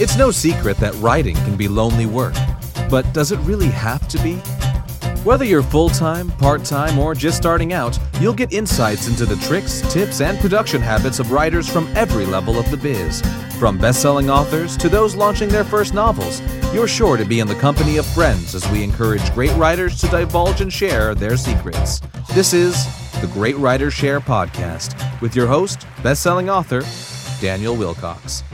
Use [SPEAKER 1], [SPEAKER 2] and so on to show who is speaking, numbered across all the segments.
[SPEAKER 1] It's no secret that writing can be lonely work, but does it really have to be? Whether you're full time, part time, or just starting out, you'll get insights into the tricks, tips, and production habits of writers from every level of the biz. From best selling authors to those launching their first novels, you're sure to be in the company of friends as we encourage great writers to divulge and share their secrets. This is the Great Writers Share podcast with your host, best selling author, Daniel Wilcox.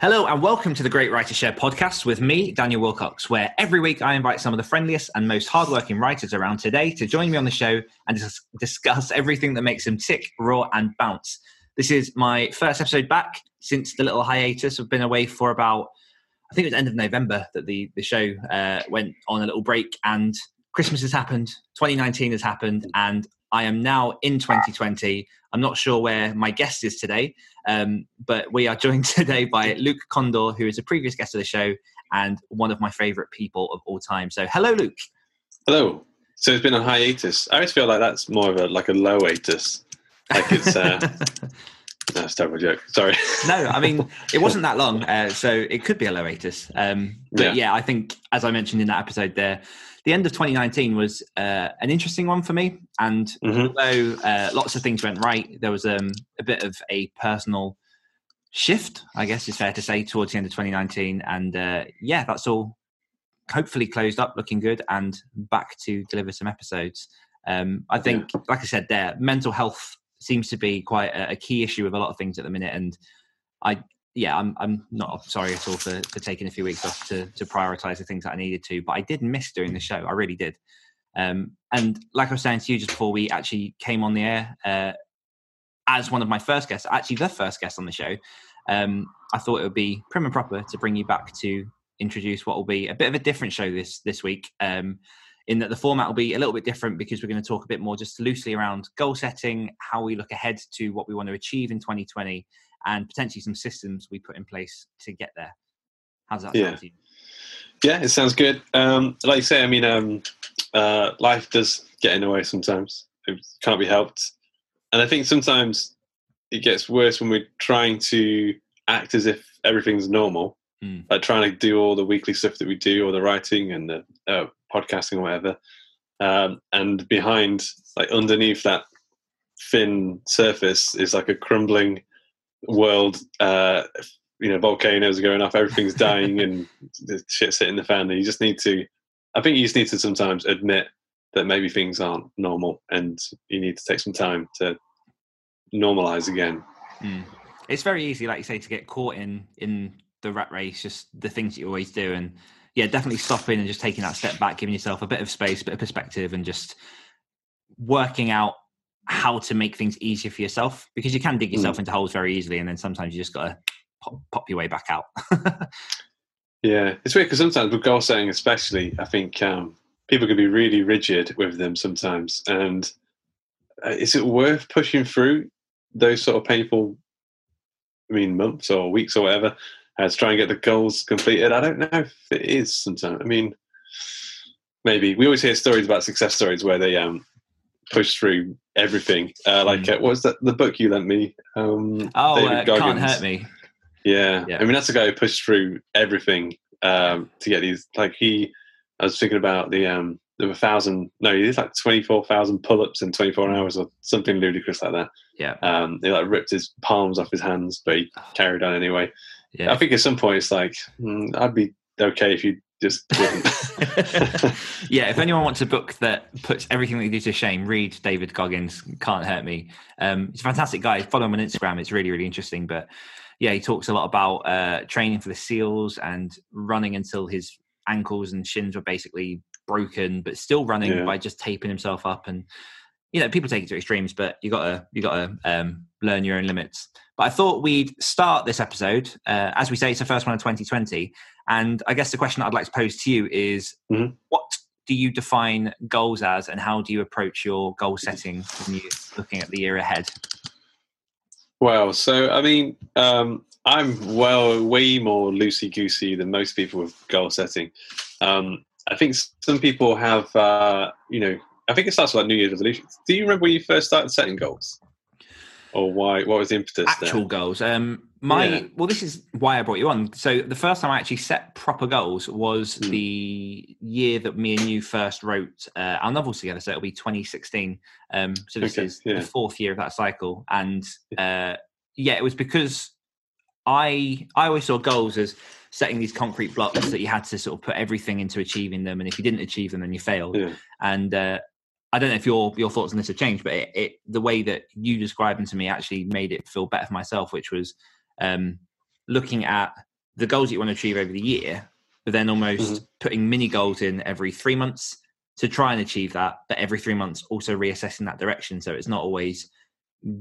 [SPEAKER 2] Hello and welcome to the Great Writer Share podcast with me, Daniel Wilcox, where every week I invite some of the friendliest and most hardworking writers around today to join me on the show and dis- discuss everything that makes them tick, raw, and bounce. This is my first episode back since the little hiatus. I've been away for about, I think it was end of November that the, the show uh, went on a little break and Christmas has happened, 2019 has happened, and I am now in 2020. I'm not sure where my guest is today, um, but we are joined today by Luke Kondor, who is a previous guest of the show and one of my favorite people of all time. So, hello, Luke.
[SPEAKER 3] Hello. So it's been a hiatus. I always feel like that's more of a like a low hiatus. Like it's. Uh, that's a terrible joke. Sorry.
[SPEAKER 2] no, I mean it wasn't that long, uh, so it could be a low hiatus. Um, but yeah. yeah, I think as I mentioned in that episode, there the end of 2019 was uh, an interesting one for me. And mm-hmm. although uh, lots of things went right, there was um, a bit of a personal shift, I guess is fair to say, towards the end of 2019. And uh, yeah, that's all hopefully closed up, looking good, and back to deliver some episodes. Um, I think, yeah. like I said, there, mental health seems to be quite a, a key issue with a lot of things at the minute. And I yeah, I'm I'm not sorry at all for, for taking a few weeks off to to prioritize the things that I needed to, but I did miss doing the show. I really did. Um, and like I was saying to you just before we actually came on the air, uh, as one of my first guests, actually the first guest on the show, um, I thought it would be prim and proper to bring you back to introduce what will be a bit of a different show this this week. Um, in that the format will be a little bit different because we're going to talk a bit more just loosely around goal setting, how we look ahead to what we want to achieve in 2020, and potentially some systems we put in place to get there. How's that
[SPEAKER 3] yeah. Yeah, it sounds good. Um, like you say, I mean, um, uh, life does get in the way sometimes. It can't be helped. And I think sometimes it gets worse when we're trying to act as if everything's normal, mm. like trying to do all the weekly stuff that we do, or the writing and the uh, podcasting or whatever. Um, and behind, like underneath that thin surface, is like a crumbling world, uh, you know, volcanoes are going off, everything's dying, and the shit's hitting the fan. And you just need to, I think you just need to sometimes admit that maybe things aren't normal, and you need to take some time to normalize again.
[SPEAKER 2] Mm. It's very easy, like you say, to get caught in in the rat race, just the things that you always do, and yeah, definitely stopping and just taking that step back, giving yourself a bit of space, a bit of perspective, and just working out how to make things easier for yourself because you can dig yourself mm. into holes very easily and then sometimes you just got to pop, pop, your way back out
[SPEAKER 3] yeah it's weird because sometimes with goal setting especially i think um, people can be really rigid with them sometimes and uh, is it worth pushing through those sort of painful i mean months or weeks or whatever uh, to try and get the goals completed i don't know if it is sometimes i mean maybe we always hear stories about success stories where they um push through everything. Uh, like, mm. uh, what was that? The book you lent me? Um,
[SPEAKER 2] oh, David uh, can't hurt me.
[SPEAKER 3] Yeah. yeah. I mean that's a guy who pushed through everything um, to get these. Like he, I was thinking about the um, there were thousand. No, he did like twenty four thousand pull ups in twenty four mm. hours or something ludicrous like that.
[SPEAKER 2] Yeah.
[SPEAKER 3] Um, he like ripped his palms off his hands, but he carried on anyway. Yeah. I think at some point it's like mm, I'd be okay if you just
[SPEAKER 2] yeah if anyone wants a book that puts everything that you do to shame read david goggins can't hurt me. Um, he's a fantastic guy. Follow him on instagram. It's really really interesting. But yeah he talks a lot about uh, training for the seals and running until his ankles and shins were basically broken but still running yeah. by just taping himself up and you know people take it to extremes but you gotta you gotta um, learn your own limits but i thought we'd start this episode uh, as we say it's the first one of 2020 and I guess the question I'd like to pose to you is mm-hmm. what do you define goals as, and how do you approach your goal setting when you're looking at the year ahead?
[SPEAKER 3] Well, so I mean, um, I'm well way more loosey goosey than most people with goal setting. Um, I think some people have, uh, you know, I think it starts with like New Year's resolutions. Do you remember when you first started setting goals? or why? What was the impetus?
[SPEAKER 2] Actual
[SPEAKER 3] there?
[SPEAKER 2] goals. Um, my yeah. well, this is why I brought you on. So the first time I actually set proper goals was mm. the year that me and you first wrote uh, our novels together. So it'll be 2016. Um, so this okay, is yeah. the fourth year of that cycle, and uh, yeah, it was because I I always saw goals as setting these concrete blocks that you had to sort of put everything into achieving them, and if you didn't achieve them, then you failed. Yeah. And uh, I don't know if your your thoughts on this have changed, but it, it, the way that you described them to me actually made it feel better for myself, which was um, looking at the goals you want to achieve over the year, but then almost mm-hmm. putting mini goals in every three months to try and achieve that, but every three months also reassessing that direction. So it's not always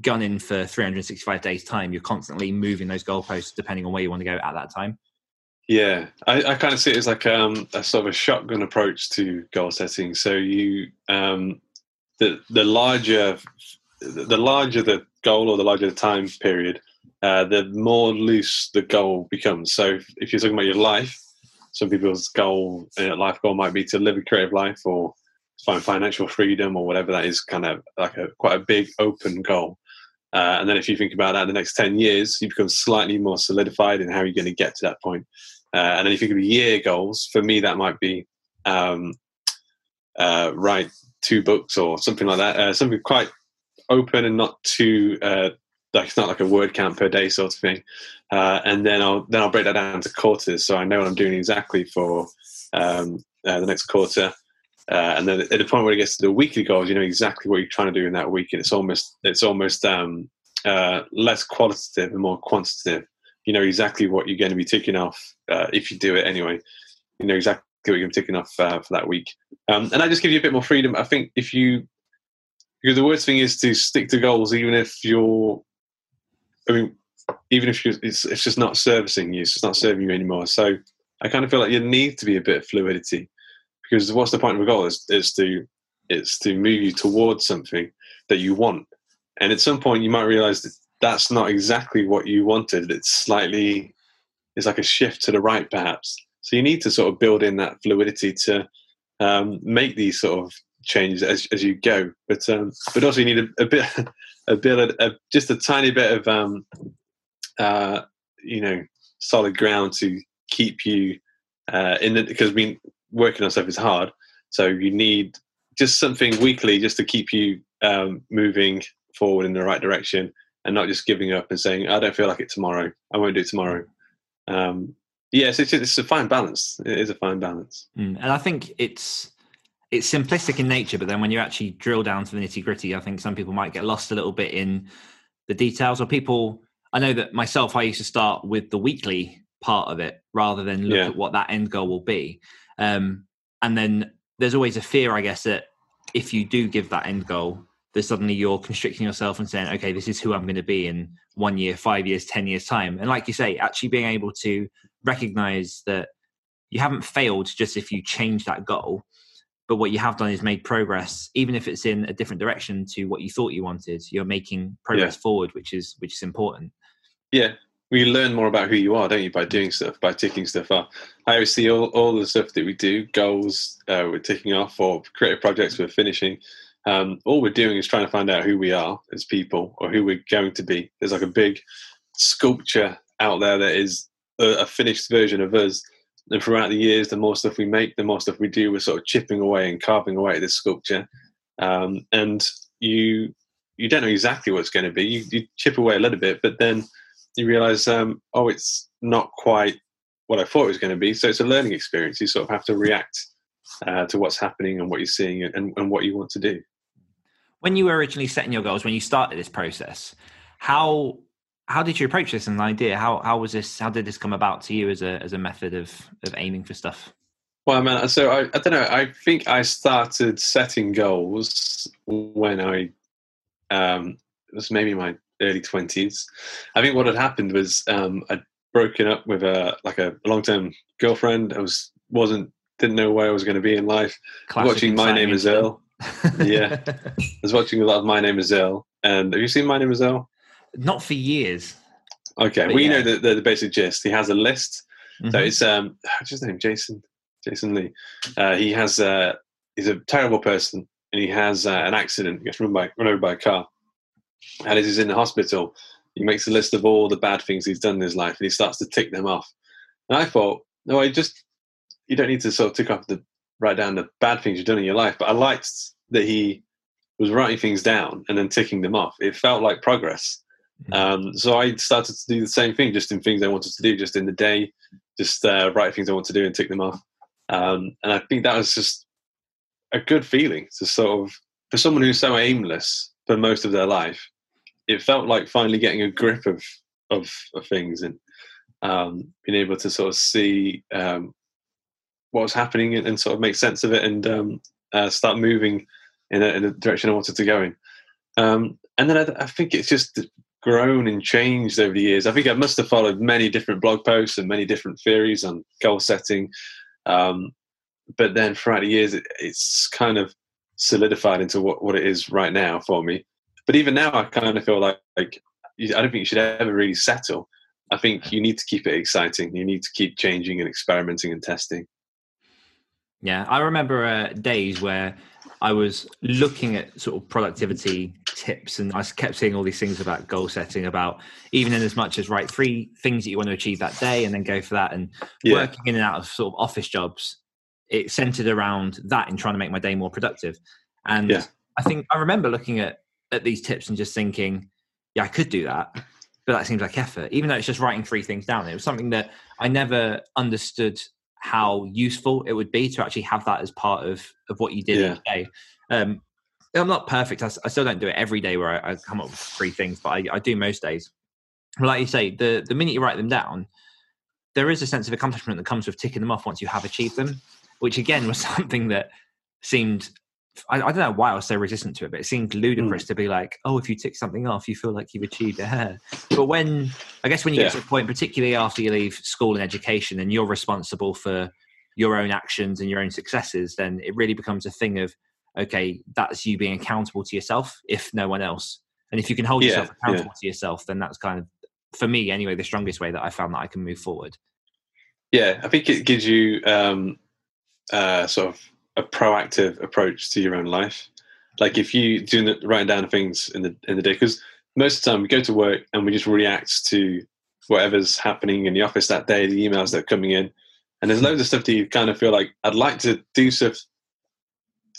[SPEAKER 2] gunning for 365 days time. You're constantly moving those goalposts depending on where you want to go at that time.
[SPEAKER 3] Yeah, I, I kind of see it as like um, a sort of a shotgun approach to goal setting. So you, um, the the larger, the larger the goal or the larger the time period, uh, the more loose the goal becomes. So if, you're talking about your life, some people's goal, uh, life goal might be to live a creative life or find financial freedom or whatever that is, kind of like a quite a big open goal. Uh, and then if you think about that the next 10 years, you become slightly more solidified in how you're going to get to that point. Uh, and then if you think of year goals, for me, that might be um, uh, write two books or something like that. Uh, something quite open and not too uh, like it's not like a word count per day sort of thing. Uh, and then I'll then I'll break that down to quarters, so I know what I'm doing exactly for um, uh, the next quarter. and then at the point where it gets to the weekly goals, you know exactly what you're trying to do in that week, and it's almost it's almost um, less qualitative and more quantitative you know exactly what you're going to be ticking off uh, if you do it anyway. You know exactly what you're ticking off uh, for that week, um, and that just gives you a bit more freedom. I think if you, because the worst thing is to stick to goals, even if you're, I mean, even if you it's, it's just not servicing you, it's just not serving you anymore. So I kind of feel like you need to be a bit of fluidity, because what's the point of a goal? Is is to it's to move you towards something that you want, and at some point you might realize that that's not exactly what you wanted. It's slightly, it's like a shift to the right, perhaps. So you need to sort of build in that fluidity to um, make these sort of changes as, as you go. But um, but also you need a, a bit, a bit, a, just a tiny bit of um, uh, you know solid ground to keep you uh, in the because I mean working on stuff is hard. So you need just something weekly just to keep you um, moving forward in the right direction and not just giving up and saying, I don't feel like it tomorrow. I won't do it tomorrow. Um, yes, it's, it's a fine balance. It is a fine balance.
[SPEAKER 2] Mm, and I think it's it's simplistic in nature, but then when you actually drill down to the nitty gritty, I think some people might get lost a little bit in the details. Or people, I know that myself, I used to start with the weekly part of it rather than look yeah. at what that end goal will be. Um, and then there's always a fear, I guess, that if you do give that end goal, that suddenly you're constricting yourself and saying, okay, this is who I'm going to be in one year, five years, 10 years' time. And like you say, actually being able to recognize that you haven't failed just if you change that goal, but what you have done is made progress, even if it's in a different direction to what you thought you wanted. You're making progress yeah. forward, which is which is important.
[SPEAKER 3] Yeah, we learn more about who you are, don't you, by doing stuff, by ticking stuff off. I always see all, all the stuff that we do, goals uh, we're ticking off, or creative projects we're finishing um, all we're doing is trying to find out who we are as people or who we're going to be. There's like a big sculpture out there that is a, a finished version of us. And throughout the years, the more stuff we make, the more stuff we do, we're sort of chipping away and carving away at this sculpture. Um, and you you don't know exactly what it's going to be. You, you chip away a little bit, but then you realize, um, oh, it's not quite what I thought it was going to be. So it's a learning experience. You sort of have to react uh, to what's happening and what you're seeing and, and what you want to do.
[SPEAKER 2] When you were originally setting your goals, when you started this process, how how did you approach this as an idea? How how was this? How did this come about to you as a as a method of of aiming for stuff?
[SPEAKER 3] Well, I mean, so I, I don't know. I think I started setting goals when I um, it was maybe my early twenties. I think what had happened was um, I'd broken up with a like a long term girlfriend. I was wasn't didn't know where I was going to be in life. Watching My Name Is Earl. yeah, I was watching a lot of My Name Is Earl. And have you seen My Name Is Earl?
[SPEAKER 2] Not for years.
[SPEAKER 3] Okay, we well, yeah. you know the, the, the, basic gist. He has a list. Mm-hmm. So it's um, what's his name? Jason. Jason Lee. Uh, he has uh, he's a terrible person, and he has uh, an accident. He gets run by run over by a car, and as he's in the hospital, he makes a list of all the bad things he's done in his life, and he starts to tick them off. And I thought, no, I just you don't need to sort of tick off the write down the bad things you've done in your life. But I liked that he was writing things down and then ticking them off. It felt like progress. Mm-hmm. Um, so I started to do the same thing, just in things I wanted to do, just in the day, just uh, write things I want to do and tick them off. Um, and I think that was just a good feeling to sort of, for someone who's so aimless for most of their life, it felt like finally getting a grip of, of, of things and um, being able to sort of see um, what was happening and, and, sort of make sense of it and um, uh, start moving in, a, in the direction I wanted to go in. Um, and then I, I, think it's just grown and changed over the years. I think I must have followed many different blog posts and many different theories on goal setting. Um, but then throughout the years, it, it's kind of solidified into what, what it is right now for me. But even now, I kind of feel like, like I don't think you should ever really settle. I think you need to keep it exciting. You need to keep changing and experimenting and testing.
[SPEAKER 2] Yeah, I remember uh, days where I was looking at sort of productivity tips, and I kept seeing all these things about goal setting, about even in as much as write three things that you want to achieve that day, and then go for that. And yeah. working in and out of sort of office jobs, it centered around that and trying to make my day more productive. And yeah. I think I remember looking at at these tips and just thinking, yeah, I could do that, but that seems like effort. Even though it's just writing three things down, it was something that I never understood how useful it would be to actually have that as part of of what you did yeah. each day. Um, I'm not perfect. I, I, still don't do it every day where I, I come up with three things, but I, I, do most days. But like you say, the the minute you write them down, there is a sense of accomplishment that comes with ticking them off once you have achieved them, which again was something that seemed I, I, don't know why I was so resistant to it, but it seemed ludicrous mm. to be like, oh, if you tick something off, you feel like you've achieved it. But when, I guess, when you yeah. get to a point, particularly after you leave school and education, and you're responsible for your own actions and your own successes, then it really becomes a thing of, okay, that's you being accountable to yourself, if no one else. And if you can hold yeah, yourself accountable yeah. to yourself, then that's kind of, for me anyway, the strongest way that I found that I can move forward.
[SPEAKER 3] Yeah, I think it gives you um, uh, sort of a proactive approach to your own life. Like if you do the, writing down things in the in the day, because most of the time we go to work and we just react to whatever's happening in the office that day, the emails that are coming in, and there's loads of stuff that you kind of feel like I'd like to do stuff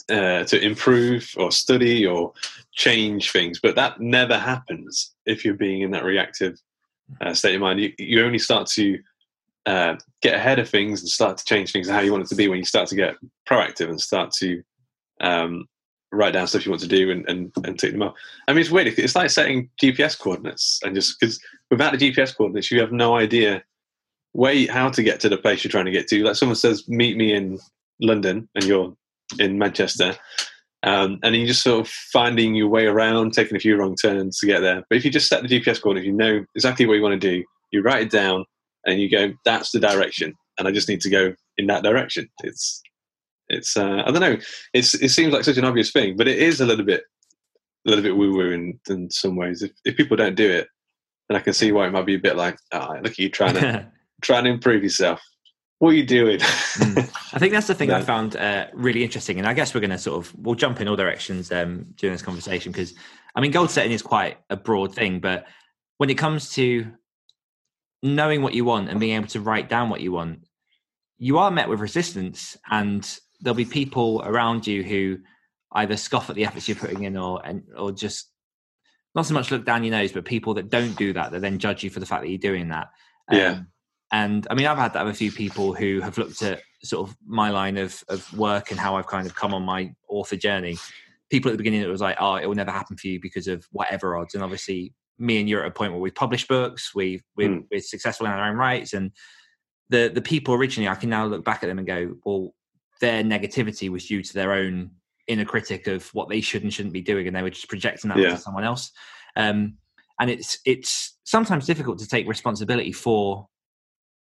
[SPEAKER 3] uh, to improve or study or change things, but that never happens if you're being in that reactive uh, state of mind. You, you only start to uh, get ahead of things and start to change things how you want it to be when you start to get proactive and start to um, write down stuff you want to do and, and, and take them up. I mean, it's weird. It's like setting GPS coordinates and just because without the GPS coordinates, you have no idea where how to get to the place you're trying to get to. Like someone says, meet me in London and you're in Manchester. Um, and you're just sort of finding your way around, taking a few wrong turns to get there. But if you just set the GPS coordinates, you know exactly what you want to do. You write it down, and you go, "That's the direction," and I just need to go in that direction. It's it's uh, I don't know. It's it seems like such an obvious thing, but it is a little bit a little bit woo woo in, in some ways. If if people don't do it, then I can see why it might be a bit like, oh, look at you trying to trying to improve yourself. What are you doing? mm.
[SPEAKER 2] I think that's the thing no. I found uh, really interesting, and I guess we're going to sort of we'll jump in all directions um, during this conversation because I mean, goal setting is quite a broad thing, but when it comes to knowing what you want and being able to write down what you want, you are met with resistance, and there'll be people around you who either scoff at the efforts you're putting in, or and or just not so much look down your nose, but people that don't do that that then judge you for the fact that you're doing that.
[SPEAKER 3] Um, yeah.
[SPEAKER 2] And I mean, I've had that with a few people who have looked at sort of my line of, of work and how I've kind of come on my author journey. People at the beginning, it was like, oh, it will never happen for you because of whatever odds. And obviously, me and you are at a point where we've published books, we we're, mm. we're successful in our own rights, and the the people originally, I can now look back at them and go, well, their negativity was due to their own inner critic of what they should and shouldn't be doing, and they were just projecting that yeah. onto someone else. Um, and it's it's sometimes difficult to take responsibility for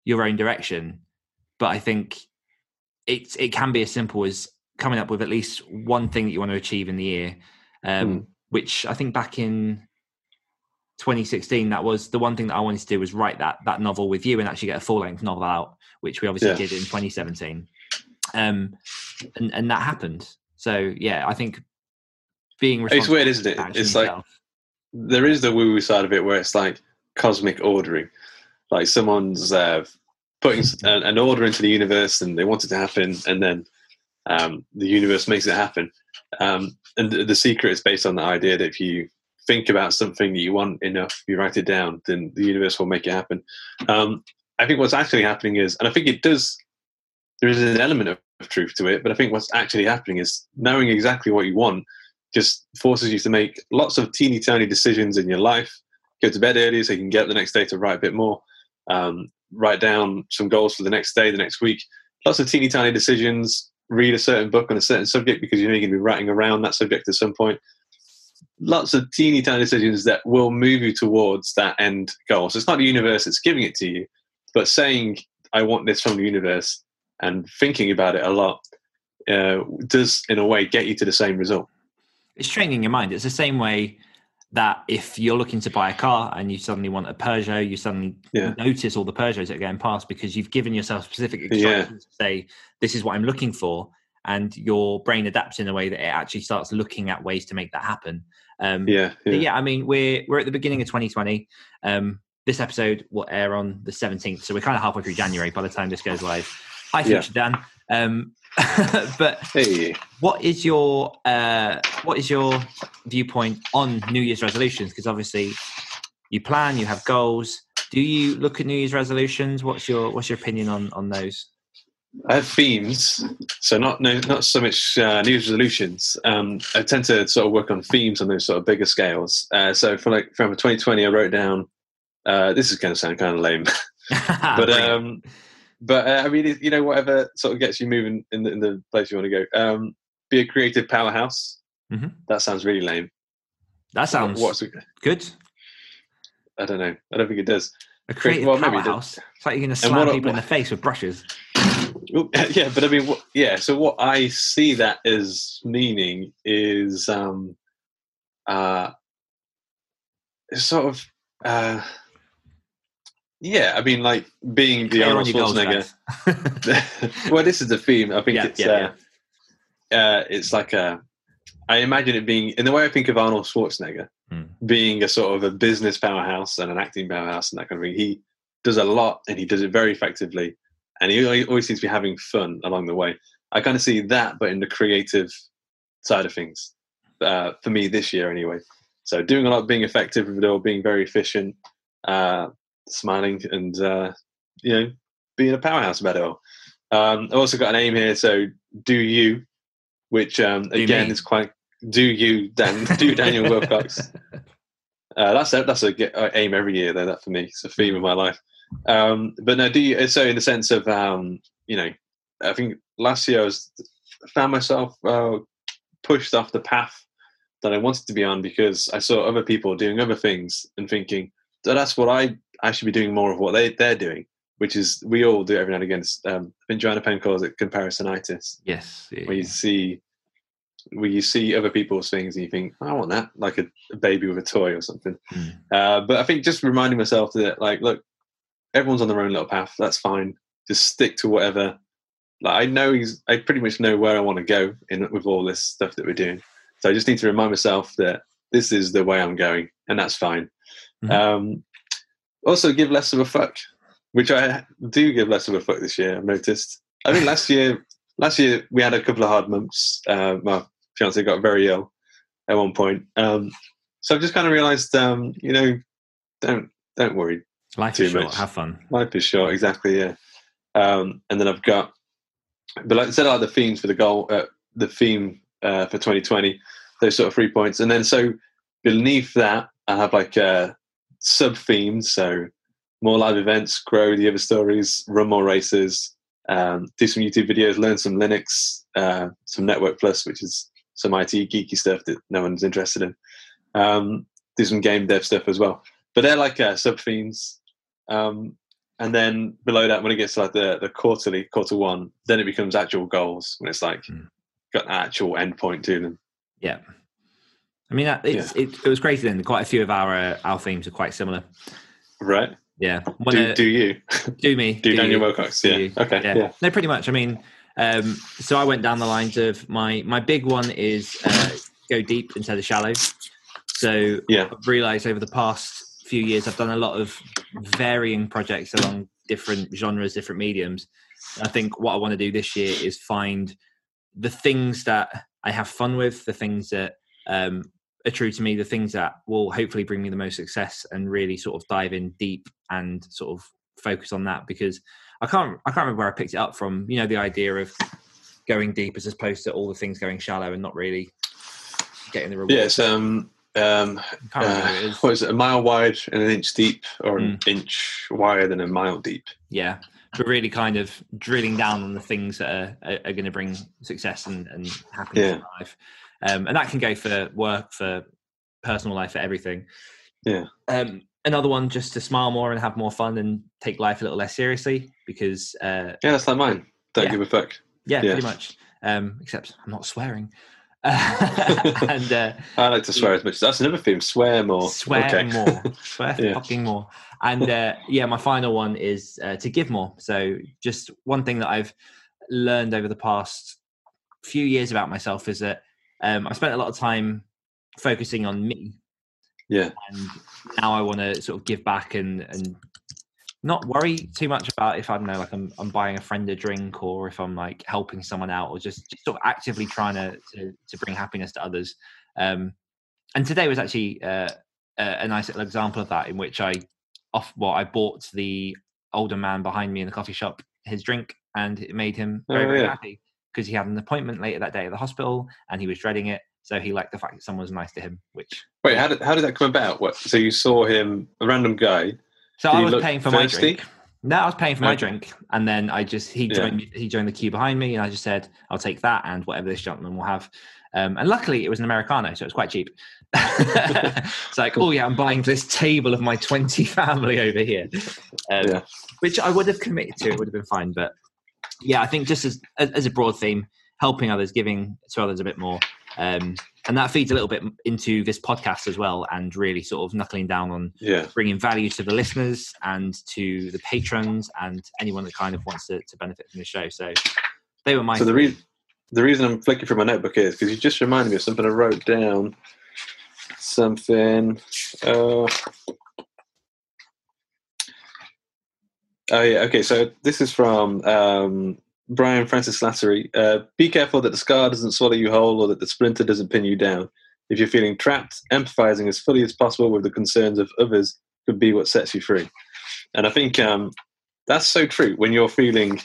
[SPEAKER 2] your own direction, but I think it's it can be as simple as coming up with at least one thing that you want to achieve in the year. Um, mm. Which I think back in 2016 that was the one thing that i wanted to do was write that that novel with you and actually get a full length novel out which we obviously yeah. did in 2017 um and and that happened. So yeah i think being
[SPEAKER 3] it's weird isn't it? it's like there is the woo woo side of it where it's like cosmic ordering, like someone's uh, putting an, an, order into the universe and they want it to happen, and then um, the universe makes it happen. Um, and the, the secret is based on the idea that if you think about something that you want enough, you write it down, then the universe will make it happen. Um, I think what's actually happening is, and I think it does, there is an element of truth to it, but I think what's actually happening is knowing exactly what you want just forces you to make lots of teeny tiny decisions in your life. Go to bed early so you can get up the next day to write a bit more. Um, write down some goals for the next day, the next week. Lots of teeny tiny decisions. Read a certain book on a certain subject because you know you're going to be writing around that subject at some point. Lots of teeny tiny decisions that will move you towards that end goal. So it's not the universe that's giving it to you, but saying, I want this from the universe and thinking about it a lot uh, does, in a way, get you to the same result.
[SPEAKER 2] It's training your mind. It's the same way that if you're looking to buy a car and you suddenly want a Peugeot, you suddenly yeah. notice all the Peugeots that are going past because you've given yourself specific instructions yeah. to say, this is what I'm looking for. And your brain adapts in a way that it actually starts looking at ways to make that happen. Um,
[SPEAKER 3] yeah,
[SPEAKER 2] yeah. yeah. I mean, we're we're at the beginning of 2020. Um, this episode will air on the 17th, so we're kind of halfway through January by the time this goes live. Hi, future Dan. Um, but hey. what is your uh, what is your viewpoint on New Year's resolutions? Because obviously, you plan, you have goals. Do you look at New Year's resolutions? What's your what's your opinion on on those?
[SPEAKER 3] I have themes, so not no, not so much uh, New Year's resolutions. Um, I tend to sort of work on themes on those sort of bigger scales. Uh, so for like from 2020, I wrote down. Uh, this is going to sound kind of lame, but um, but uh, I mean, you know, whatever sort of gets you moving in the, in the place you want to go. Um, be a creative powerhouse. Mm-hmm. That sounds really lame.
[SPEAKER 2] That sounds what's good.
[SPEAKER 3] I don't know. I don't think it does.
[SPEAKER 2] A creative well, powerhouse. It it's like you're going to slam people in the face with brushes.
[SPEAKER 3] yeah, but I mean, what, yeah. So what I see that as meaning is, um, uh, sort of, uh, yeah, I mean, like being the Arnold Schwarzenegger. well, this is the theme. I think yeah, it's yeah, uh, yeah. Uh, it's like a. I imagine it being in the way I think of Arnold Schwarzenegger hmm. being a sort of a business powerhouse and an acting powerhouse and that kind of thing. He does a lot and he does it very effectively, and he always seems to be having fun along the way. I kind of see that, but in the creative side of things, uh, for me this year anyway. So doing a lot, being effective with it all, being very efficient, uh, smiling and uh, you know being a powerhouse about it all. Um, I've also got an aim here, so do you, which um, again is quite do you Dan do Daniel Wilcox. Uh, that's a, that's a aim every year though. That for me, it's a theme of my life. Um, but no, do you? So in the sense of um, you know, I think last year I was found myself uh, pushed off the path that I wanted to be on because I saw other people doing other things and thinking that that's what I I should be doing more of what they, they're doing, which is we all do every now and again. Um, I think Joanna Penn calls it comparisonitis.
[SPEAKER 2] Yes.
[SPEAKER 3] Yeah, where you see where you see other people's things and you think, I want that, like a, a baby with a toy or something. Mm. Uh, but I think just reminding myself that, like, look, everyone's on their own little path. That's fine. Just stick to whatever. Like, I know he's, I pretty much know where I want to go in with all this stuff that we're doing. So I just need to remind myself that this is the way I'm going, and that's fine. Mm-hmm. Um, also, give less of a fuck, which I do give less of a fuck this year. I've noticed. I mean, last year, last year we had a couple of hard months. Uh, my fiance got very ill at one point, um, so I've just kind of realised, um, you know, don't don't worry.
[SPEAKER 2] Life too is short. Much. Have fun.
[SPEAKER 3] Life is short. Exactly. Yeah. Um, and then I've got, but like I said, like the themes for the goal, uh, the theme uh, for 2020, those sort of three points, and then so beneath that, I have like uh, sub themes. So more live events, grow the other stories, run more races, um, do some YouTube videos, learn some Linux, uh, some Network Plus, which is some IT geeky stuff that no one's interested in. Um, do some game dev stuff as well. But they're like uh, sub themes. Um, and then below that, when it gets to like the, the quarterly, quarter one, then it becomes actual goals when it's like mm. got an actual endpoint to them.
[SPEAKER 2] Yeah. I mean, it's, yeah. it, it, was great. Then quite a few of our uh, our themes are quite similar.
[SPEAKER 3] Right.
[SPEAKER 2] Yeah.
[SPEAKER 3] Do, uh, do you?
[SPEAKER 2] Do me.
[SPEAKER 3] do, do Daniel you, Wilcox. Yeah. Okay. Yeah. yeah.
[SPEAKER 2] No, pretty much. I mean, um, so I went down the lines of my my big one is uh, go deep instead of shallow. So yeah. I've realised over the past few years I've done a lot of varying projects along different genres, different mediums. I think what I want to do this year is find the things that I have fun with, the things that um, are true to me, the things that will hopefully bring me the most success, and really sort of dive in deep and sort of focus on that because I can't I can't remember where I picked it up from. You know, the idea of going deep as opposed to all the things going shallow and not really getting the reward.
[SPEAKER 3] Yes, um, um, uh, what is it? A mile wide and an inch deep, or an mm. inch wider than a mile deep.
[SPEAKER 2] Yeah, but really kind of drilling down on the things that are, are, are going to bring success and, and happiness yeah. in life. Um, and that can go for work, for personal life, for everything.
[SPEAKER 3] Yeah.
[SPEAKER 2] Um, another one just to smile more and have more fun and take life a little less seriously because uh,
[SPEAKER 3] yeah, that's like mine. Don't yeah. give a fuck.
[SPEAKER 2] Yeah, yeah. pretty much. Um, except I'm not swearing. and uh,
[SPEAKER 3] I like to swear as much. As that's another theme. Swear more.
[SPEAKER 2] Swear okay. more. Swear yeah. fucking more. And uh, yeah, my final one is uh, to give more. So just one thing that I've learned over the past few years about myself is that um, I spent a lot of time focusing on me.
[SPEAKER 3] Yeah.
[SPEAKER 2] And now I want to sort of give back and and not worry too much about if I don't know, like I'm I'm buying a friend a drink or if I'm like helping someone out or just, just sort of actively trying to, to, to bring happiness to others. Um, and today was actually uh, a, nice little example of that in which I off well I bought the older man behind me in the coffee shop his drink and it made him very, oh, very happy because he had an appointment later that day at the hospital and he was dreading it. So he liked the fact that someone was nice to him. Which
[SPEAKER 3] wait, how did how did that come about? What? So you saw him, a random guy.
[SPEAKER 2] So I was paying for thirsty? my drink. No, I was paying for okay. my drink, and then I just he joined yeah. he joined the queue behind me, and I just said, "I'll take that and whatever this gentleman will have." Um, and luckily, it was an americano, so it was quite cheap. it's like, oh yeah, I'm buying this table of my 20 family over here, um, yeah. which I would have committed to. It would have been fine, but yeah, I think just as as a broad theme, helping others, giving to others a bit more, um, and that feeds a little bit into this podcast as well, and really sort of knuckling down on
[SPEAKER 3] yeah.
[SPEAKER 2] bringing value to the listeners and to the patrons and anyone that kind of wants to, to benefit from the show. So they were my.
[SPEAKER 3] So the reason the reason I'm flicking through my notebook is because you just reminded me of something I wrote down. Something. Uh, Oh yeah, okay. So this is from um, Brian Francis Slattery. Uh, be careful that the scar doesn't swallow you whole, or that the splinter doesn't pin you down. If you're feeling trapped, empathizing as fully as possible with the concerns of others could be what sets you free. And I think um, that's so true. When you're feeling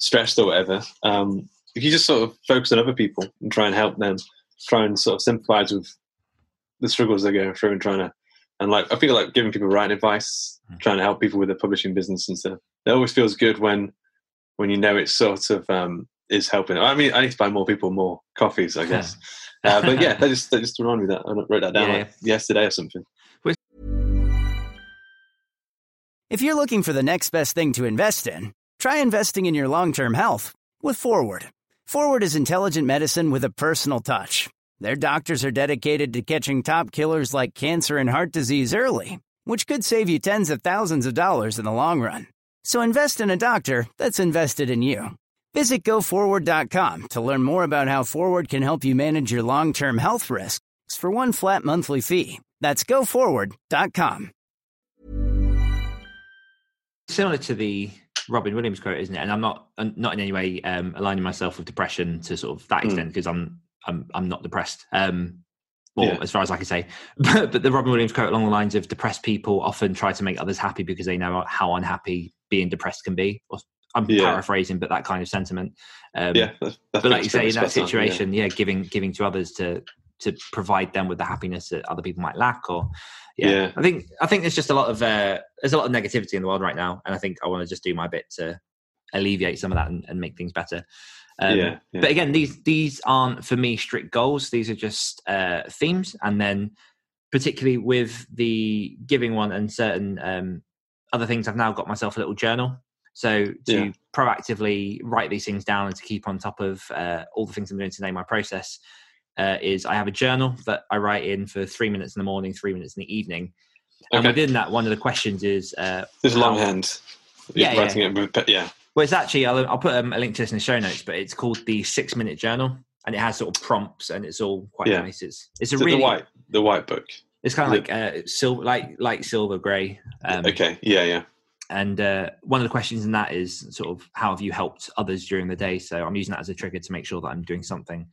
[SPEAKER 3] stressed or whatever, um, if you just sort of focus on other people and try and help them, try and sort of sympathize with the struggles they're going through, and trying to and like I feel like giving people right advice, mm. trying to help people with their publishing business and stuff. It always feels good when when you know it sort of um, is helping. I mean, I need to buy more people more coffees, I guess. uh, but yeah, that just that just reminded me that I wrote that down yeah. like yesterday or something.
[SPEAKER 4] If you're looking for the next best thing to invest in, try investing in your long-term health with Forward. Forward is intelligent medicine with a personal touch. Their doctors are dedicated to catching top killers like cancer and heart disease early, which could save you tens of thousands of dollars in the long run. So invest in a doctor that's invested in you. Visit goforward.com to learn more about how Forward can help you manage your long term health risks for one flat monthly fee. That's goforward.com.
[SPEAKER 2] Similar to the Robin Williams quote, isn't it? And I'm not not in any way um, aligning myself with depression to sort of that hmm. extent because mm. I'm I'm I'm not depressed. Um, or yeah. as far as I can say. But, but the Robin Williams quote along the lines of depressed people often try to make others happy because they know how unhappy being depressed can be. Or, I'm yeah. paraphrasing, but that kind of sentiment.
[SPEAKER 3] Um, yeah,
[SPEAKER 2] but like you say, in that situation, on, yeah. yeah. giving giving to others to to provide them with the happiness that other people might lack, or yeah, yeah. I think I think there's just a lot of uh, there's a lot of negativity in the world right now, and I think I want to just do my bit to alleviate some of that and, and make things better. Um, yeah, yeah, But again, these these aren't for me strict goals. These are just uh, themes, and then particularly with the giving one and certain um, other things, I've now got myself a little journal. So to yeah. proactively write these things down and to keep on top of uh, all the things I'm doing today, my process uh, is I have a journal that I write in for three minutes in the morning, three minutes in the evening. Okay. And within that, one of the questions is uh,
[SPEAKER 3] there's longhand.
[SPEAKER 2] Yeah, writing
[SPEAKER 3] yeah. it with, yeah.
[SPEAKER 2] Well, it's actually I'll, I'll put um, a link to this in the show notes, but it's called the Six Minute Journal, and it has sort of prompts, and it's all quite yeah. nice. It's it's a
[SPEAKER 3] Is
[SPEAKER 2] really
[SPEAKER 3] the white the white book?
[SPEAKER 2] It's kind of like uh, silver, like like silver grey.
[SPEAKER 3] Um, okay. Yeah. Yeah.
[SPEAKER 2] And uh, one of the questions in that is sort of how have you helped others during the day? So I'm using that as a trigger to make sure that I'm doing something.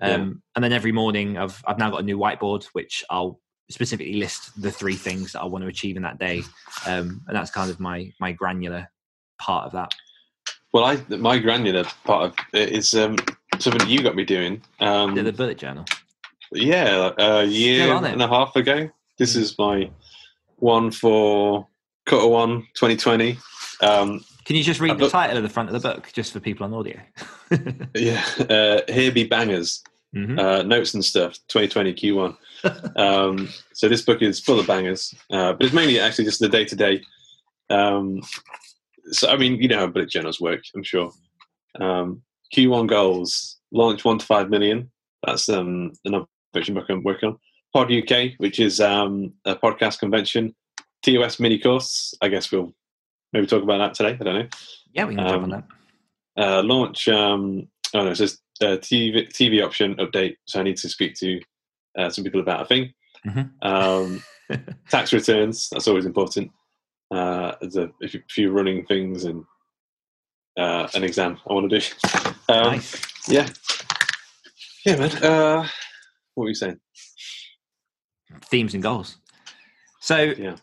[SPEAKER 2] Um, yeah. And then every morning, I've I've now got a new whiteboard which I'll specifically list the three things that I want to achieve in that day, um, and that's kind of my my granular part of that.
[SPEAKER 3] Well, I my granular part of it is um, something you got me doing. Um,
[SPEAKER 2] the bullet journal.
[SPEAKER 3] Yeah, a year and a half ago. This is my one for Quarter One 2020. Um,
[SPEAKER 2] Can you just read the title of the front of the book, just for people on audio?
[SPEAKER 3] yeah, uh, here be bangers, mm-hmm. uh, notes and stuff. 2020 Q1. um, so this book is full of bangers, uh, but it's mainly actually just the day to day. So I mean, you know how bullet journals work, I'm sure. Um, Q1 goals: launch one to five million. That's um, the book I'm working on. Pod UK, which is um, a podcast convention. TOS mini course. I guess we'll maybe talk about that today. I don't know.
[SPEAKER 2] Yeah, we can um, talk on that.
[SPEAKER 3] Uh, launch. Um, oh no, it's just a TV TV option update. So I need to speak to uh, some people about a thing. Mm-hmm. Um, tax returns. That's always important. Uh, as a, if, you, if you're running things and uh, an exam, I want to do. Um, nice. Yeah. Yeah, man. Uh, what were you saying?
[SPEAKER 2] Themes and goals. So, yeah.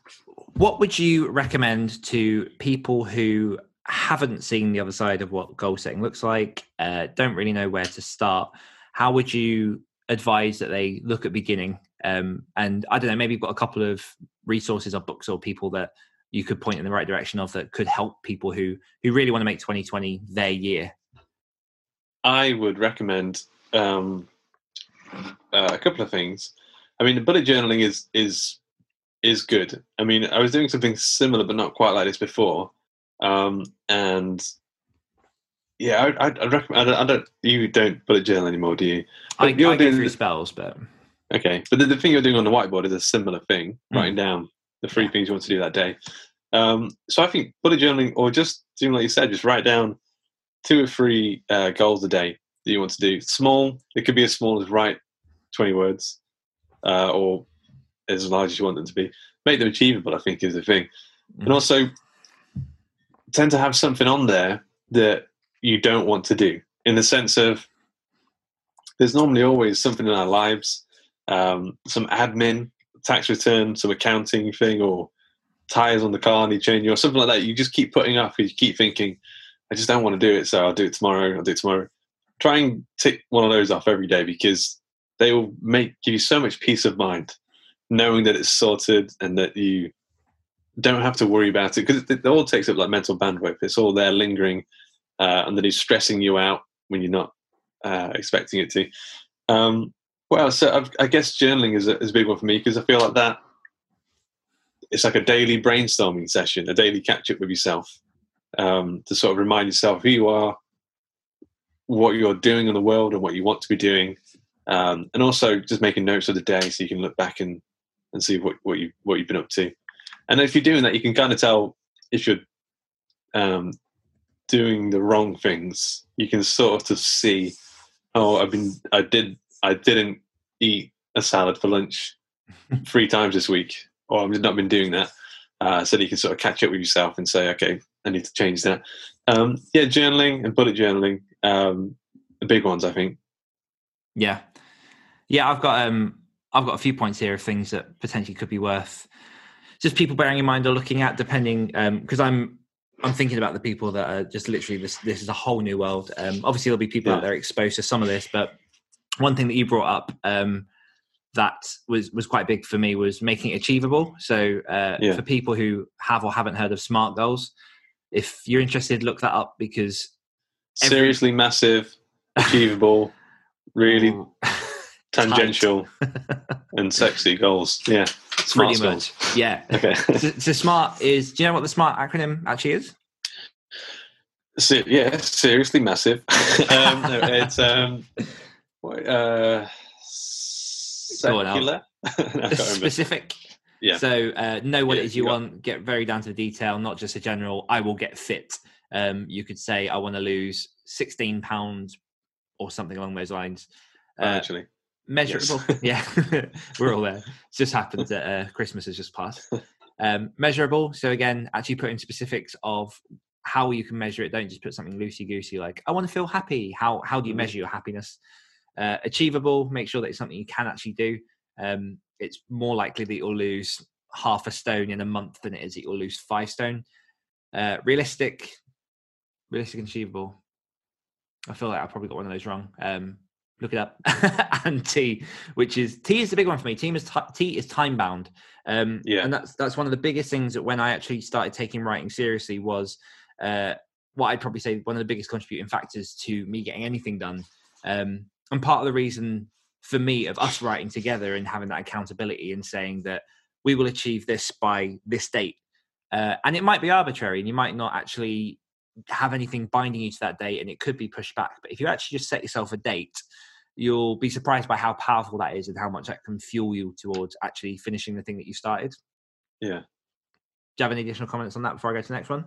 [SPEAKER 2] what would you recommend to people who haven't seen the other side of what goal setting looks like, uh, don't really know where to start? How would you advise that they look at beginning? Um, and I don't know, maybe you've got a couple of resources or books or people that you could point in the right direction of that could help people who who really want to make 2020 their year?
[SPEAKER 3] I would recommend um, uh, a couple of things. I mean, the bullet journaling is is is good. I mean, I was doing something similar, but not quite like this before, um, and yeah, I, I, I recommend. I don't, I don't, You don't bullet journal anymore, do you?
[SPEAKER 2] But I, you're I doing, through spells, but
[SPEAKER 3] okay. But the, the, thing you're doing on the whiteboard is a similar thing, mm. writing down the three things you want to do that day. Um, so I think bullet journaling, or just doing like you said, just write down two or three uh, goals a day that you want to do. Small, it could be as small as write 20 words, uh, or as large as you want them to be. Make them achievable, I think, is the thing. Mm-hmm. And also, tend to have something on there that you don't want to do, in the sense of there's normally always something in our lives, um, some admin, tax return, some accounting thing, or tires on the car need changing, or something like that. You just keep putting up, you keep thinking, I just don't want to do it, so I'll do it tomorrow. I'll do it tomorrow. Try and tick one of those off every day because they will make give you so much peace of mind, knowing that it's sorted and that you don't have to worry about it because it, it, all takes up like mental bandwidth. It's all there lingering, uh, and is stressing you out when you're not uh, expecting it to. Um, well, so I've, i guess journaling is a, is a big one for me because I feel like that it's like a daily brainstorming session, a daily catch up with yourself um, to sort of remind yourself who you are, what you're doing in the world, and what you want to be doing, um, and also just making notes of the day so you can look back and, and see what, what you what you've been up to. And if you're doing that, you can kind of tell if you're um, doing the wrong things. You can sort of see, oh, I've been, I did, I didn't eat a salad for lunch three times this week or I've not been doing that. Uh, so that you can sort of catch up with yourself and say, okay, I need to change that. Um, yeah, journaling and bullet journaling, um, the big ones, I think.
[SPEAKER 2] Yeah, yeah, I've got um, I've got a few points here of things that potentially could be worth just people bearing in mind or looking at, depending um because um, I'm I'm thinking about the people that are just literally this this is a whole new world. Um, obviously, there'll be people yeah. out there exposed to some of this, but one thing that you brought up um, that was was quite big for me was making it achievable. So uh, yeah. for people who have or haven't heard of SMART goals, if you're interested, look that up because
[SPEAKER 3] every... seriously massive, achievable, really tangential and sexy goals. Yeah,
[SPEAKER 2] smart pretty much. Yeah.
[SPEAKER 3] Okay.
[SPEAKER 2] so, so, SMART is. Do you know what the SMART acronym actually is?
[SPEAKER 3] So, yeah, seriously massive. um, no, it's um, uh, secular,
[SPEAKER 2] specific.
[SPEAKER 3] Yeah.
[SPEAKER 2] So uh, know what yeah, it is you want. Get very down to the detail, not just a general. I will get fit. Um, you could say I want to lose sixteen pounds or something along those lines.
[SPEAKER 3] Uh, actually,
[SPEAKER 2] measurable. Yes. yeah, we're all there. It just happened that uh, Christmas has just passed. Um, measurable. So again, actually putting specifics of how you can measure it. Don't just put something loosey goosey like I want to feel happy. How how do you mm-hmm. measure your happiness? Uh, achievable. Make sure that it's something you can actually do. Um, it's more likely that you'll lose half a stone in a month than it is that you'll lose five stone. Uh, realistic, realistic and achievable. I feel like I probably got one of those wrong. Um, look it up. and T, which is T is the big one for me. T is t, T is time bound. Um, yeah, and that's that's one of the biggest things that when I actually started taking writing seriously was uh, what I'd probably say one of the biggest contributing factors to me getting anything done. Um, and part of the reason for me of us writing together and having that accountability and saying that we will achieve this by this date. Uh, and it might be arbitrary and you might not actually have anything binding you to that date and it could be pushed back. But if you actually just set yourself a date, you'll be surprised by how powerful that is and how much that can fuel you towards actually finishing the thing that you started.
[SPEAKER 3] Yeah.
[SPEAKER 2] Do you have any additional comments on that before I go to the next one?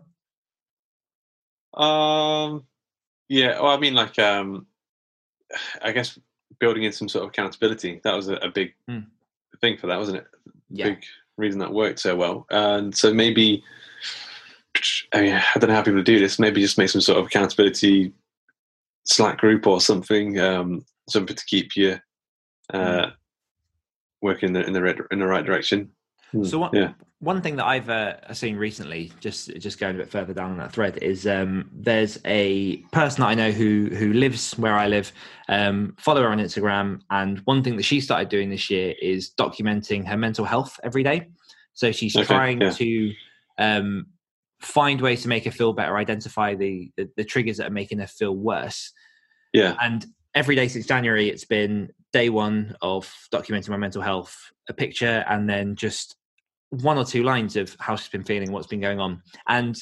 [SPEAKER 3] Um, yeah. Well, I mean, like, um, I guess building in some sort of accountability. That was a, a big mm. thing for that, wasn't it? Yeah. Big reason that worked so well. And so maybe I mean, I don't know how people do this. Maybe just make some sort of accountability Slack group or something, um, something to keep you uh, hmm. working in the in the, right, in the right direction.
[SPEAKER 2] Hmm, so one, yeah. one thing that I've uh, seen recently, just just going a bit further down that thread, is um, there's a person that I know who who lives where I live. Um, follow her on Instagram, and one thing that she started doing this year is documenting her mental health every day. So she's okay, trying yeah. to um, find ways to make her feel better, identify the, the, the triggers that are making her feel worse.
[SPEAKER 3] Yeah.
[SPEAKER 2] And every day since January, it's been day one of documenting my mental health, a picture, and then just one or two lines of how she's been feeling, what's been going on. And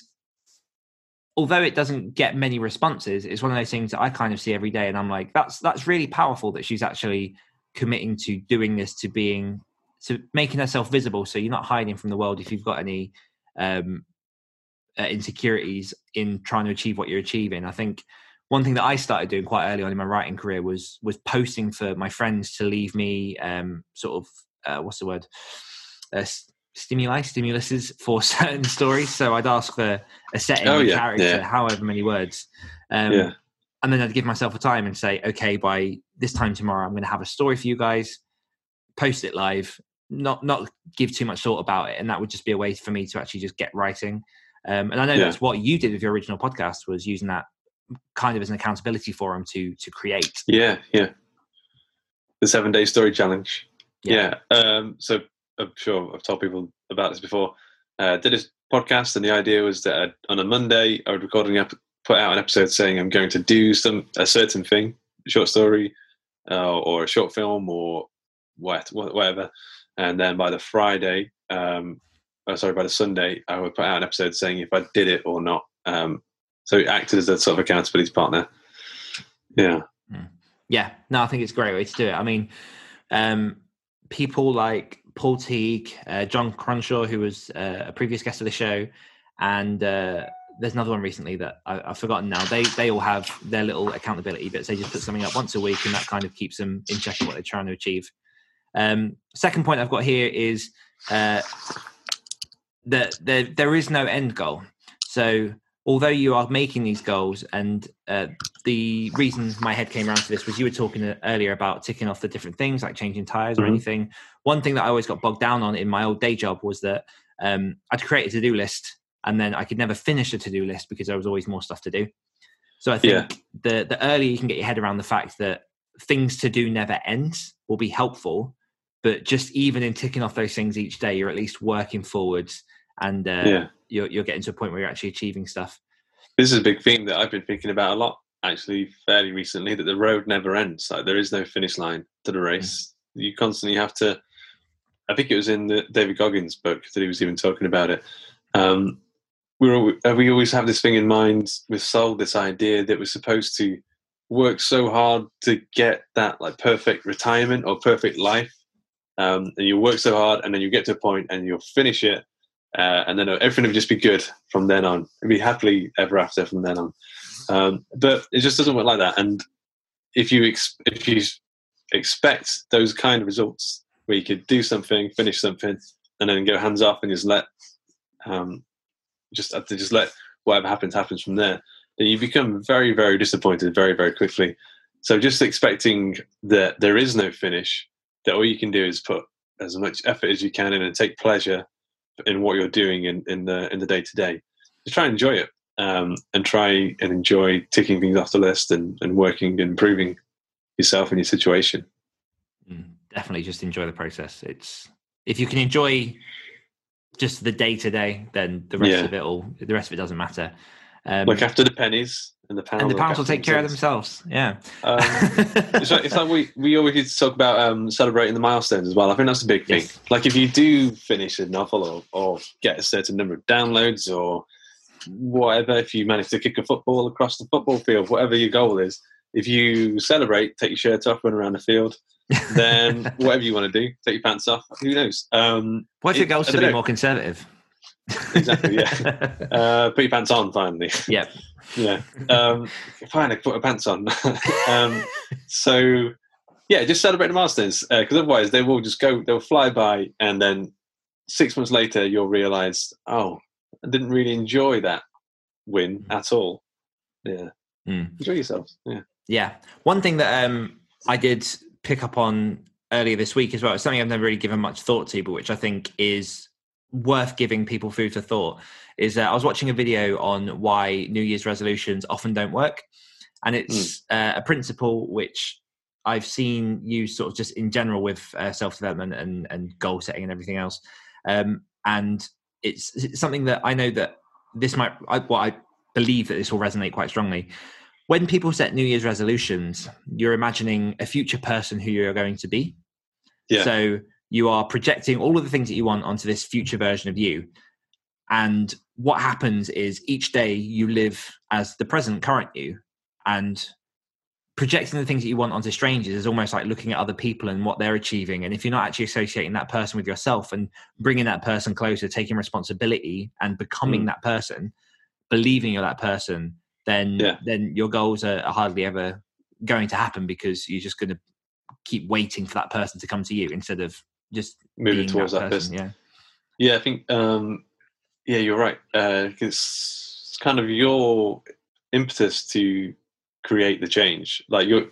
[SPEAKER 2] although it doesn't get many responses, it's one of those things that I kind of see every day, and I'm like, that's that's really powerful that she's actually committing to doing this, to being to making herself visible. So you're not hiding from the world if you've got any um, uh, insecurities in trying to achieve what you're achieving. I think one thing that I started doing quite early on in my writing career was was posting for my friends to leave me um, sort of uh, what's the word uh, stimuli stimuluses for certain stories. So I'd ask for a setting, oh, yeah, character, yeah. however many words. Um, yeah. And then I'd give myself a time and say, okay, by this time tomorrow, I'm going to have a story for you guys. Post it live, not not give too much thought about it, and that would just be a way for me to actually just get writing. Um, and I know yeah. that's what you did with your original podcast was using that kind of as an accountability forum to to create.
[SPEAKER 3] Yeah, yeah. The seven day story challenge. Yeah. yeah. Um, so I'm sure I've told people about this before. Uh, did a podcast, and the idea was that I'd, on a Monday I would record an ep- put out an episode saying I'm going to do some a certain thing, a short story, uh, or a short film, or what, whatever. And then by the Friday, um, oh, sorry, by the Sunday, I would put out an episode saying if I did it or not. Um, so it acted as a sort of accountability partner. Yeah.
[SPEAKER 2] Hmm. Yeah. No, I think it's a great way to do it. I mean, um, people like Paul Teague, uh, John Cronshaw, who was uh, a previous guest of the show, and uh, there's another one recently that I, have forgotten now. They they all have their little accountability bits. They just put something up once a week, and that kind of keeps them in check of what they're trying to achieve. Um, second point I've got here is uh, that there there is no end goal. So although you are making these goals, and uh, the reason my head came around to this was you were talking uh, earlier about ticking off the different things like changing tires mm-hmm. or anything. One thing that I always got bogged down on in my old day job was that um, I'd create a to do list and then I could never finish a to do list because there was always more stuff to do. So I think yeah. the the earlier you can get your head around the fact that things to do never ends will be helpful. But just even in ticking off those things each day, you're at least working forwards and uh, yeah. you're, you're getting to a point where you're actually achieving stuff.
[SPEAKER 3] This is a big theme that I've been thinking about a lot, actually, fairly recently. That the road never ends. Like there is no finish line to the race. Mm. You constantly have to. I think it was in the David Goggins book that he was even talking about it. Um, we uh, we always have this thing in mind with Soul, this idea that we're supposed to work so hard to get that like perfect retirement or perfect life, um, and you work so hard, and then you get to a point and you'll finish it, uh, and then everything would just be good from then on. It'd be happily ever after from then on. Um, but it just doesn't work like that. And if you ex- if you expect those kind of results where you could do something, finish something, and then go hands off and just let um, just to just let whatever happens happens from there. Then you become very very disappointed very very quickly. So just expecting that there is no finish, that all you can do is put as much effort as you can in and take pleasure in what you're doing in, in the in the day to day. Just try and enjoy it um, and try and enjoy ticking things off the list and, and working and improving yourself and your situation.
[SPEAKER 2] Mm, definitely, just enjoy the process. It's if you can enjoy just the day to day, then the rest yeah. of it all the rest of it doesn't matter.
[SPEAKER 3] Um, Look after the pennies and the pounds.
[SPEAKER 2] And the pounds will take care of themselves. Yeah. Um,
[SPEAKER 3] it's, like, it's, like, we, we always talk about um, celebrating the milestones as well. I think that's a big thing. Yes. Like if you do finish a novel or, or get a certain number of downloads or whatever, if you manage to kick a football across the football field, whatever your goal is, if you celebrate, take your shirt off, run around the field, then whatever you want to do, take your pants off. Who knows? Um,
[SPEAKER 2] what if your goal's to be know. more conservative?
[SPEAKER 3] exactly. Yeah. uh, put your pants on finally.
[SPEAKER 2] Yep.
[SPEAKER 3] Yeah. Um, finally, put my pants on. um, so, yeah, just celebrate the milestones because uh, otherwise they will just go. They'll fly by, and then six months later you'll realise, oh, I didn't really enjoy that win mm. at all. Yeah. Mm. Enjoy yourselves. Yeah.
[SPEAKER 2] Yeah. One thing that um, I did pick up on earlier this week as well, it's something I've never really given much thought to, but which I think is worth giving people food for thought, is that I was watching a video on why New Year's resolutions often don't work. And it's mm. uh, a principle which I've seen used sort of just in general with uh, self development and, and goal setting and everything else. Um, and it's, it's, something that I know that this might, I, well, I believe that this will resonate quite strongly when people set New Year's resolutions, you're imagining a future person who you're going to be. Yeah. So you are projecting all of the things that you want onto this future version of you. And what happens is each day you live as the present, current you, and projecting the things that you want onto strangers is almost like looking at other people and what they're achieving. And if you're not actually associating that person with yourself and bringing that person closer, taking responsibility and becoming mm. that person, believing you're that person, then yeah. then your goals are, are hardly ever going to happen because you're just going to keep waiting for that person to come to you instead of just moving towards that, person. that, person.
[SPEAKER 3] Yeah, yeah, I think um, yeah, you're right. Uh, it's kind of your impetus to create the change. Like you're,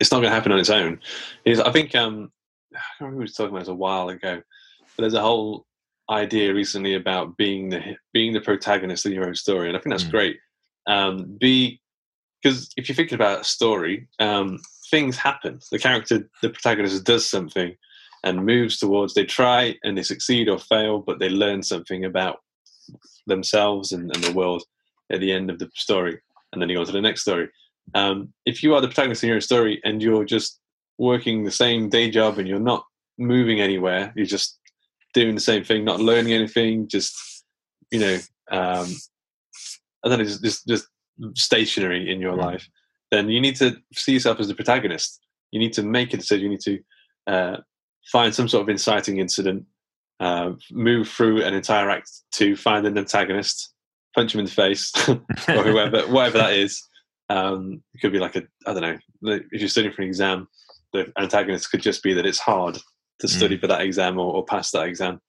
[SPEAKER 3] it's not going to happen on its own. Is I think um, I can't remember we were talking about this a while ago, but there's a whole idea recently about being the being the protagonist in your own story, and I think that's mm. great um, be because if you're thinking about a story, um, things happen. The character, the protagonist, does something and moves towards. They try and they succeed or fail, but they learn something about themselves and, and the world at the end of the story, and then you go to the next story. Um, if you are the protagonist in your story and you're just working the same day job and you're not moving anywhere, you're just doing the same thing, not learning anything, just you know, um, I don't know, just, just, just stationary in your mm. life, then you need to see yourself as the protagonist. You need to make a decision. You need to uh, find some sort of inciting incident, uh, move through an entire act to find an antagonist, punch him in the face, or whoever, whatever that is. Um, it could be like a, I don't know, if you're studying for an exam, the antagonist could just be that it's hard to study mm. for that exam or, or, pass that exam,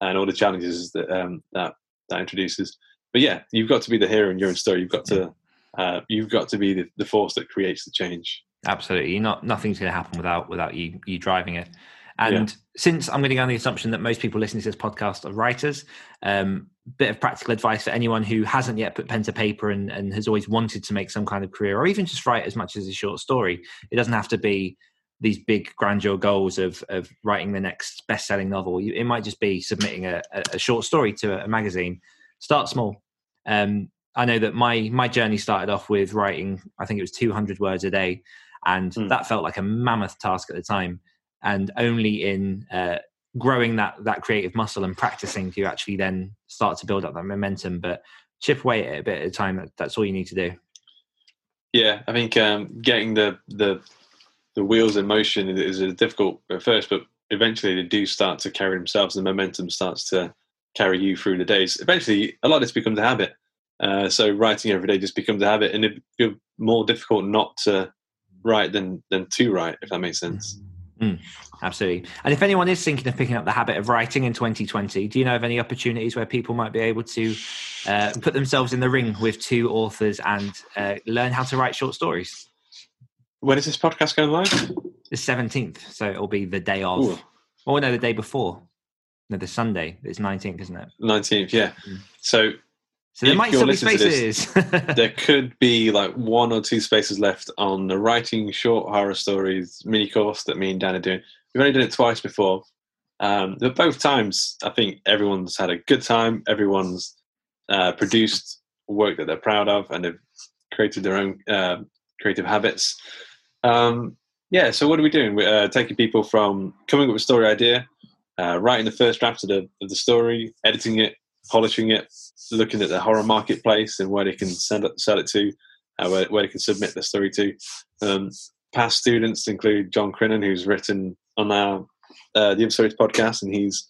[SPEAKER 3] and all the challenges that um, that that introduces but yeah, you've got to be the hero in your own story. You've got to uh, you've got to be the, the force that creates the change.
[SPEAKER 2] Absolutely, not nothing's going to happen without without you you driving it. And yeah. since I'm going to go on the assumption that most people listening to this podcast are writers, um, bit of practical advice for anyone who hasn't yet put pen to paper and, and has always wanted to make some kind of career or even just write as much as a short story. It doesn't have to be these big grandeur goals of of writing the next best selling novel. It might just be submitting a, a short story to a magazine start small. Um, I know that my my journey started off with writing. I think it was 200 words a day, and mm. that felt like a mammoth task at the time. And only in uh, growing that that creative muscle and practicing do you actually then start to build up that momentum. But chip away at it a bit at a time. That, that's all you need to do.
[SPEAKER 3] Yeah, I think um, getting the the the wheels in motion is difficult at first, but eventually they do start to carry themselves. The momentum starts to carry you through the days. Eventually, a lot of this becomes a habit. Uh, so writing every day just becomes a habit, and it feels more difficult not to write than than to write, if that makes sense.
[SPEAKER 2] Mm, absolutely. And if anyone is thinking of picking up the habit of writing in 2020, do you know of any opportunities where people might be able to uh, put themselves in the ring with two authors and uh, learn how to write short stories?
[SPEAKER 3] When is this podcast going live?
[SPEAKER 2] The 17th. So it'll be the day of. Ooh. Or no, the day before. No, the Sunday. It's 19th, isn't it?
[SPEAKER 3] 19th, yeah. Mm. So
[SPEAKER 2] so there might still be spaces.
[SPEAKER 3] This, there could be like one or two spaces left on the writing short horror stories mini course that me and Dan are doing. We've only done it twice before. Um, but both times, I think everyone's had a good time. Everyone's uh, produced work that they're proud of and have created their own uh, creative habits. Um, yeah, so what are we doing? We're uh, taking people from coming up with a story idea, uh, writing the first draft of the, of the story, editing it, polishing it, looking at the horror marketplace and where they can send it, sell it to, uh, where, where, they can submit the story to. Um, past students include John Crinan, who's written on our uh, the Stories podcast, and he's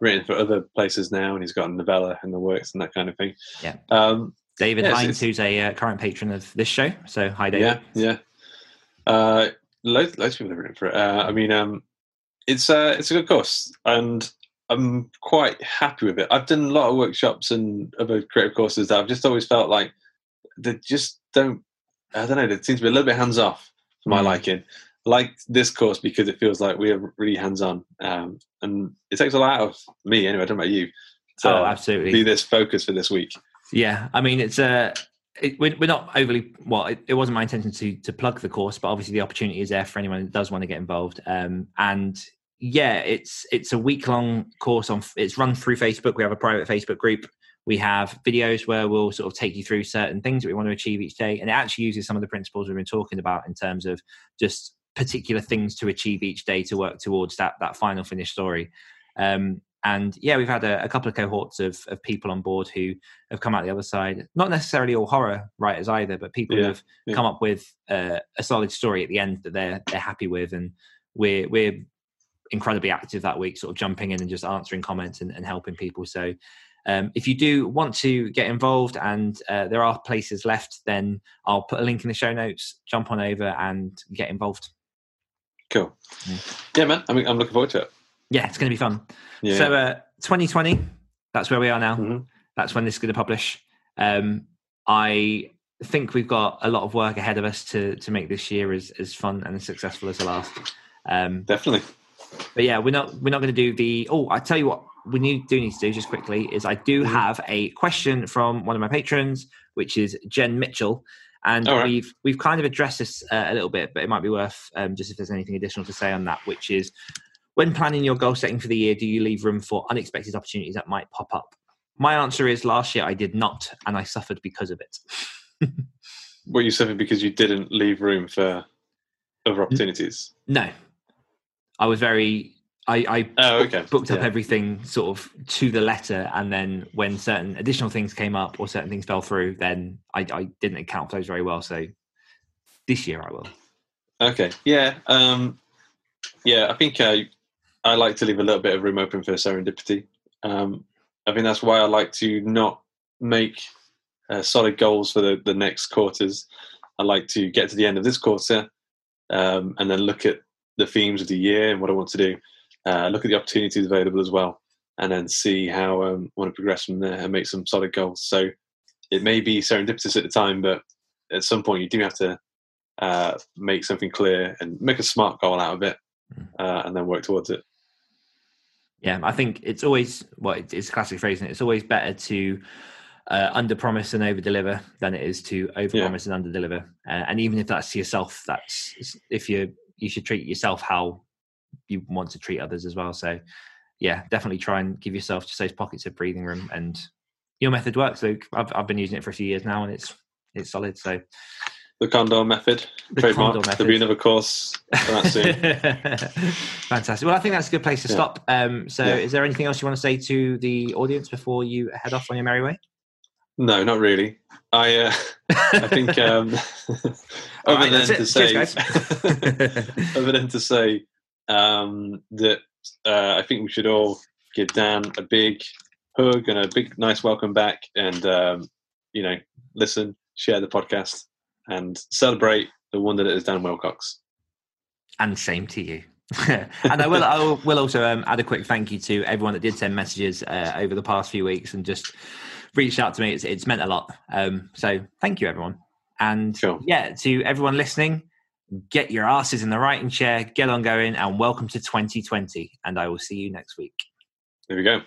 [SPEAKER 3] written for other places now, and he's got a novella in the works and that kind of thing.
[SPEAKER 2] Yeah. Um, David yeah, Hines, who's a uh, current patron of this show. So hi, David.
[SPEAKER 3] Yeah, yeah. Uh, loads, loads of people have written for it. Uh, I mean, um, it's uh, it's a good course, and I'm quite happy with it. I've done a lot of workshops and other creative courses that I've just always felt like they just don't. I don't know. They seem to be a little bit hands off for my mm. liking. I like this course because it feels like we're really hands on, um, and it takes a lot out of me. Anyway, I don't know about you.
[SPEAKER 2] To oh, absolutely.
[SPEAKER 3] Be this focus for this week.
[SPEAKER 2] Yeah, I mean, it's a. Uh, it, we're, not overly well. It, it, wasn't my intention to to plug the course, but obviously the opportunity is there for anyone that does want to get involved. Um, and yeah, it's it's a week long course on. It's run through Facebook. We have a private Facebook group. We have videos where we'll sort of take you through certain things that we want to achieve each day, and it actually uses some of the principles we've been talking about in terms of just particular things to achieve each day to work towards that that final finished story. Um, and yeah, we've had a, a, couple of cohorts of, of people on board who have come out the other side. Not necessarily all horror writers either, but people yeah, who have yeah. come up with uh, a solid story at the end that they're they're happy with, and we're we're incredibly active that week, sort of jumping in and just answering comments and, and helping people. So um, if you do want to get involved and uh, there are places left, then I'll put a link in the show notes. Jump on over and get involved.
[SPEAKER 3] Cool. Yeah, yeah man. I'm, I'm looking forward to it.
[SPEAKER 2] Yeah, it's going to be fun. Yeah. So uh, 2020, that's where we are now. Mm-hmm. That's when this is going to publish. Um, I think we've got a lot of work ahead of us to to make this year as as fun and as successful as the last.
[SPEAKER 3] Um, Definitely
[SPEAKER 2] but yeah, we're not we're not going to do the. Oh, I tell you what, we need, do need to do just quickly is I do mm-hmm. have a question from one of my patrons, which is Jen Mitchell, and right. we've we've kind of addressed this uh, a little bit, but it might be worth um, just if there's anything additional to say on that, which is when planning your goal setting for the year, do you leave room for unexpected opportunities that might pop up? My answer is last year I did not, and I suffered because of it.
[SPEAKER 3] Were you suffered because you didn't leave room for other opportunities?
[SPEAKER 2] No, I was very I, I oh, okay. booked up yeah. everything sort of to the letter, and then when certain additional things came up or certain things fell through, then I, I didn't account for those very well. So this year I will.
[SPEAKER 3] Okay, yeah, um, yeah. I think I I like to leave a little bit of room open for serendipity. Um, I think that's why I like to not make uh, solid goals for the, the next quarters. I like to get to the end of this quarter um, and then look at the themes of the year and what I want to do. Uh, look at the opportunities available as well, and then see how um, I want to progress from there and make some solid goals. So it may be serendipitous at the time, but at some point you do have to uh, make something clear and make a smart goal out of it, mm. uh, and then work towards it.
[SPEAKER 2] Yeah, I think it's always well, it's a classic phrase, and it's always better to uh, under promise and over deliver than it is to over promise yeah. and under deliver. Uh, and even if that's to yourself, that's if you're you should treat yourself how you want to treat others as well. So, yeah, definitely try and give yourself just those pockets of breathing room. And your method works, Luke. I've I've been using it for a few years now, and it's it's solid. So.
[SPEAKER 3] The Kondor method, the trademark. Kondor method. There'll be another course that soon.
[SPEAKER 2] Fantastic. Well, I think that's a good place to yeah. stop. Um, so, yeah. is there anything else you want to say to the audience before you head off on your merry way?
[SPEAKER 3] No, not really. I uh, I think um, other right, than to say Cheers, other than to say um, that uh, I think we should all give Dan a big hug and a big nice welcome back, and um, you know, listen, share the podcast, and celebrate the wonder that is Dan Wilcox.
[SPEAKER 2] And same to you. and I will, I will also um, add a quick thank you to everyone that did send messages uh, over the past few weeks and just reached out to me. It's, it's meant a lot. Um, so thank you, everyone. And sure. yeah, to everyone listening, get your asses in the writing chair, get on going, and welcome to 2020. And I will see you next week.
[SPEAKER 3] There we go.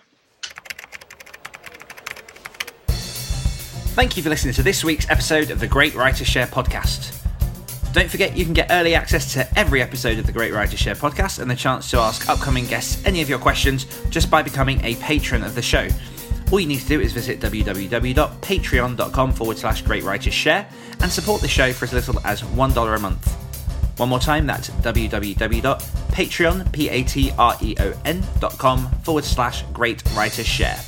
[SPEAKER 2] Thank you for listening to this week's episode of the Great Writer Share podcast. Don't forget you can get early access to every episode of the Great Writer Share podcast and the chance to ask upcoming guests any of your questions just by becoming a patron of the show. All you need to do is visit www.patreon.com forward slash Great Writers Share and support the show for as little as $1 a month. One more time, that's www.patreon.com forward slash Great Writers Share.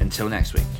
[SPEAKER 2] Until next week.